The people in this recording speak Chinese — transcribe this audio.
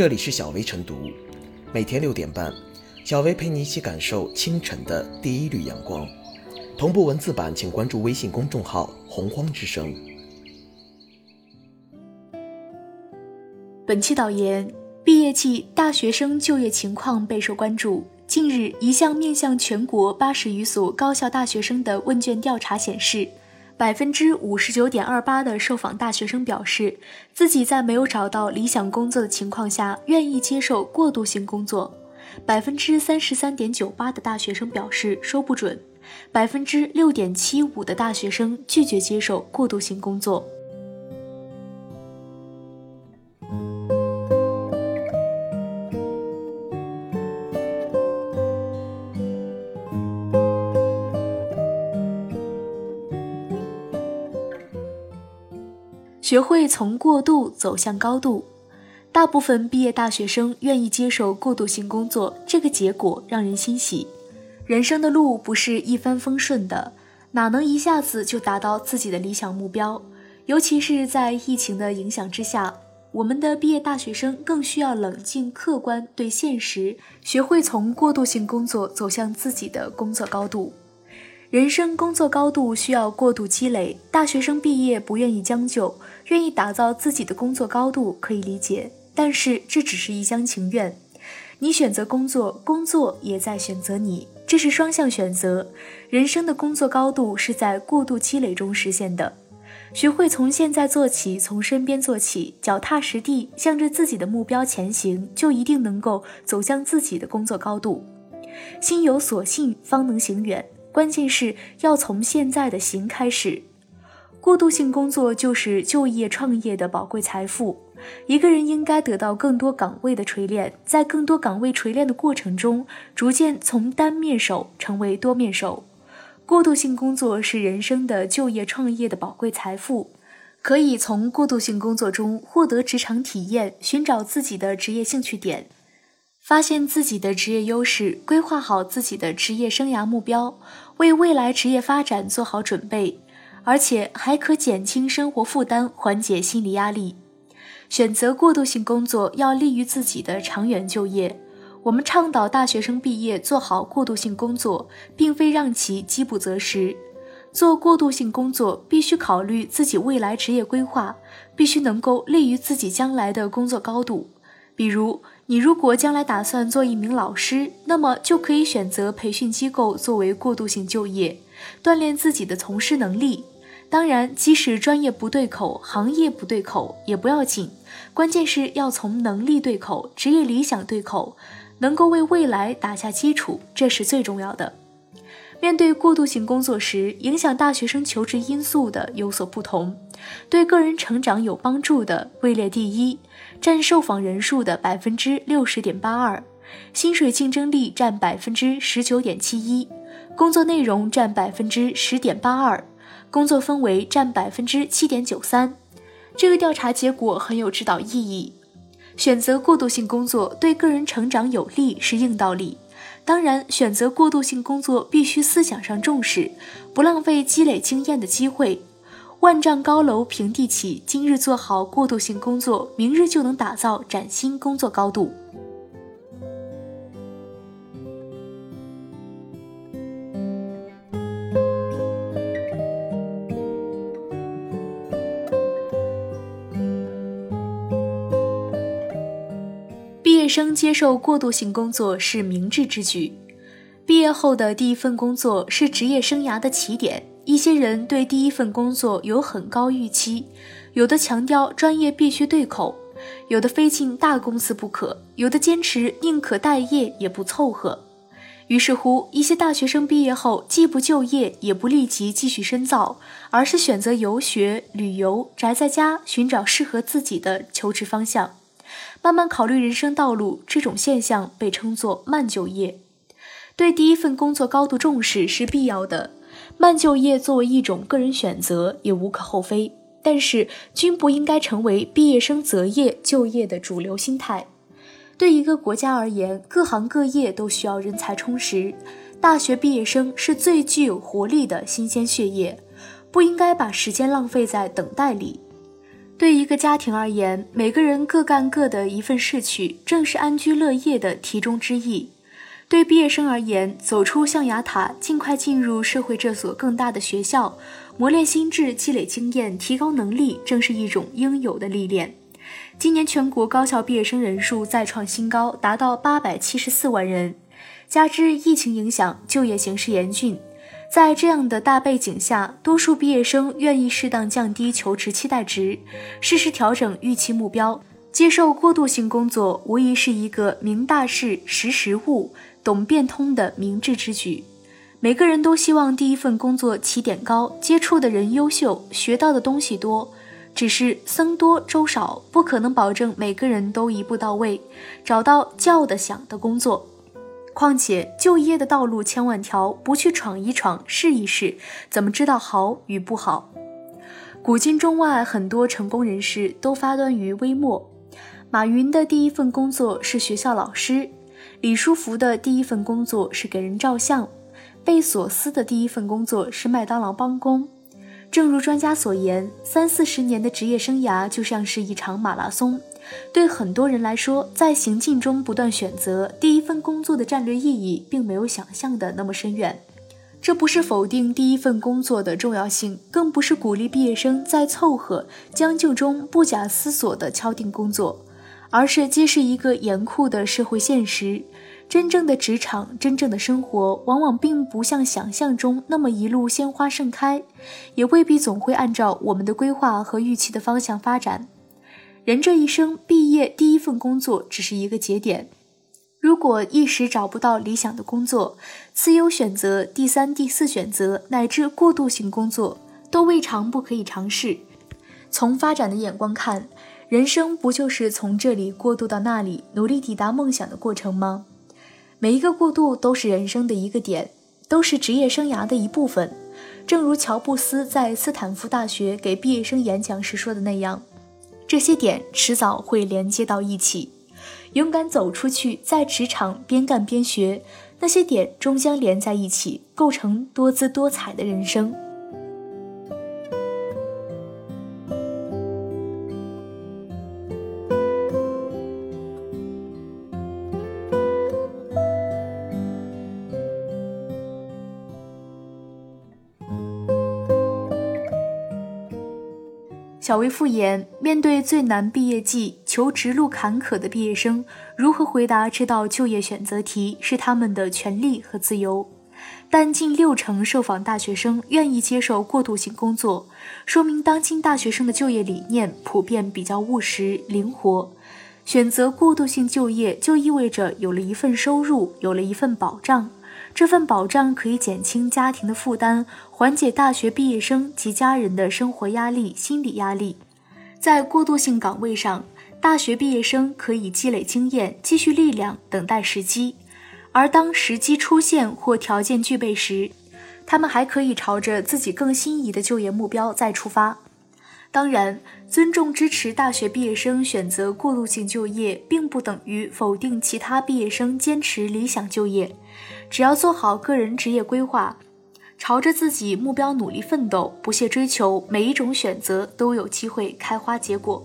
这里是小薇晨读，每天六点半，小薇陪你一起感受清晨的第一缕阳光。同步文字版，请关注微信公众号“洪荒之声”。本期导言：毕业季大学生就业情况备受关注。近日，一项面向全国八十余所高校大学生的问卷调查显示。百分之五十九点二八的受访大学生表示，自己在没有找到理想工作的情况下，愿意接受过渡性工作。百分之三十三点九八的大学生表示说不准。百分之六点七五的大学生拒绝接受过渡性工作。学会从过渡走向高度，大部分毕业大学生愿意接受过渡性工作，这个结果让人欣喜。人生的路不是一帆风顺的，哪能一下子就达到自己的理想目标？尤其是在疫情的影响之下，我们的毕业大学生更需要冷静客观对现实，学会从过渡性工作走向自己的工作高度。人生工作高度需要过度积累，大学生毕业不愿意将就，愿意打造自己的工作高度可以理解，但是这只是一厢情愿。你选择工作，工作也在选择你，这是双向选择。人生的工作高度是在过度积累中实现的。学会从现在做起，从身边做起，脚踏实地，向着自己的目标前行，就一定能够走向自己的工作高度。心有所信，方能行远。关键是要从现在的行开始。过渡性工作就是就业创业的宝贵财富。一个人应该得到更多岗位的锤炼，在更多岗位锤炼的过程中，逐渐从单面手成为多面手。过渡性工作是人生的就业创业的宝贵财富，可以从过渡性工作中获得职场体验，寻找自己的职业兴趣点。发现自己的职业优势，规划好自己的职业生涯目标，为未来职业发展做好准备，而且还可减轻生活负担，缓解心理压力。选择过渡性工作要利于自己的长远就业。我们倡导大学生毕业做好过渡性工作，并非让其饥不择食。做过渡性工作必须考虑自己未来职业规划，必须能够利于自己将来的工作高度。比如，你如果将来打算做一名老师，那么就可以选择培训机构作为过渡性就业，锻炼自己的从师能力。当然，即使专业不对口、行业不对口也不要紧，关键是要从能力对口、职业理想对口，能够为未来打下基础，这是最重要的。面对过渡性工作时，影响大学生求职因素的有所不同，对个人成长有帮助的位列第一。占受访人数的百分之六十点八二，薪水竞争力占百分之十九点七一，工作内容占百分之十点八二，工作氛围占百分之七点九三。这个调查结果很有指导意义。选择过渡性工作对个人成长有利是硬道理。当然，选择过渡性工作必须思想上重视，不浪费积累经验的机会。万丈高楼平地起，今日做好过渡性工作，明日就能打造崭新工作高度。生接受过渡性工作是明智之举。毕业后的第一份工作是职业生涯的起点。一些人对第一份工作有很高预期，有的强调专业必须对口，有的非进大公司不可，有的坚持宁可待业也不凑合。于是乎，一些大学生毕业后既不就业，也不立即继续深造，而是选择游学、旅游、宅在家，寻找适合自己的求职方向，慢慢考虑人生道路。这种现象被称作慢就业。对第一份工作高度重视是必要的。慢就业作为一种个人选择也无可厚非，但是均不应该成为毕业生择业就业的主流心态。对一个国家而言，各行各业都需要人才充实，大学毕业生是最具有活力的新鲜血液，不应该把时间浪费在等待里。对一个家庭而言，每个人各干各的一份事去，正是安居乐业的题中之意。对毕业生而言，走出象牙塔，尽快进入社会这所更大的学校，磨练心智，积累经验，提高能力，正是一种应有的历练。今年全国高校毕业生人数再创新高，达到八百七十四万人。加之疫情影响，就业形势严峻，在这样的大背景下，多数毕业生愿意适当降低求职期待值，适时调整预期目标，接受过渡性工作，无疑是一个明大事、识时务。懂变通的明智之举，每个人都希望第一份工作起点高，接触的人优秀，学到的东西多。只是僧多粥少，不可能保证每个人都一步到位，找到叫得响的工作。况且就业的道路千万条，不去闯一闯、试一试，怎么知道好与不好？古今中外，很多成功人士都发端于微末。马云的第一份工作是学校老师。李书福的第一份工作是给人照相，贝索斯的第一份工作是麦当劳帮工。正如专家所言，三四十年的职业生涯就像是一场马拉松。对很多人来说，在行进中不断选择第一份工作的战略意义，并没有想象的那么深远。这不是否定第一份工作的重要性，更不是鼓励毕业生在凑合将就中不假思索地敲定工作。而是揭示一个严酷的社会现实：真正的职场、真正的生活，往往并不像想象中那么一路鲜花盛开，也未必总会按照我们的规划和预期的方向发展。人这一生，毕业第一份工作只是一个节点。如果一时找不到理想的工作，次优选择、第三、第四选择乃至过渡性工作，都未尝不可以尝试。从发展的眼光看。人生不就是从这里过渡到那里，努力抵达梦想的过程吗？每一个过渡都是人生的一个点，都是职业生涯的一部分。正如乔布斯在斯坦福大学给毕业生演讲时说的那样，这些点迟早会连接到一起。勇敢走出去，在职场边干边学，那些点终将连在一起，构成多姿多彩的人生。小薇复言：面对最难毕业季、求职路坎坷的毕业生，如何回答这道就业选择题是他们的权利和自由。但近六成受访大学生愿意接受过渡性工作，说明当今大学生的就业理念普遍比较务实、灵活。选择过渡性就业，就意味着有了一份收入，有了一份保障。这份保障可以减轻家庭的负担，缓解大学毕业生及家人的生活压力、心理压力。在过渡性岗位上，大学毕业生可以积累经验、积蓄力量，等待时机；而当时机出现或条件具备时，他们还可以朝着自己更心仪的就业目标再出发。当然，尊重支持大学毕业生选择过渡性就业，并不等于否定其他毕业生坚持理想就业。只要做好个人职业规划，朝着自己目标努力奋斗，不懈追求，每一种选择都有机会开花结果。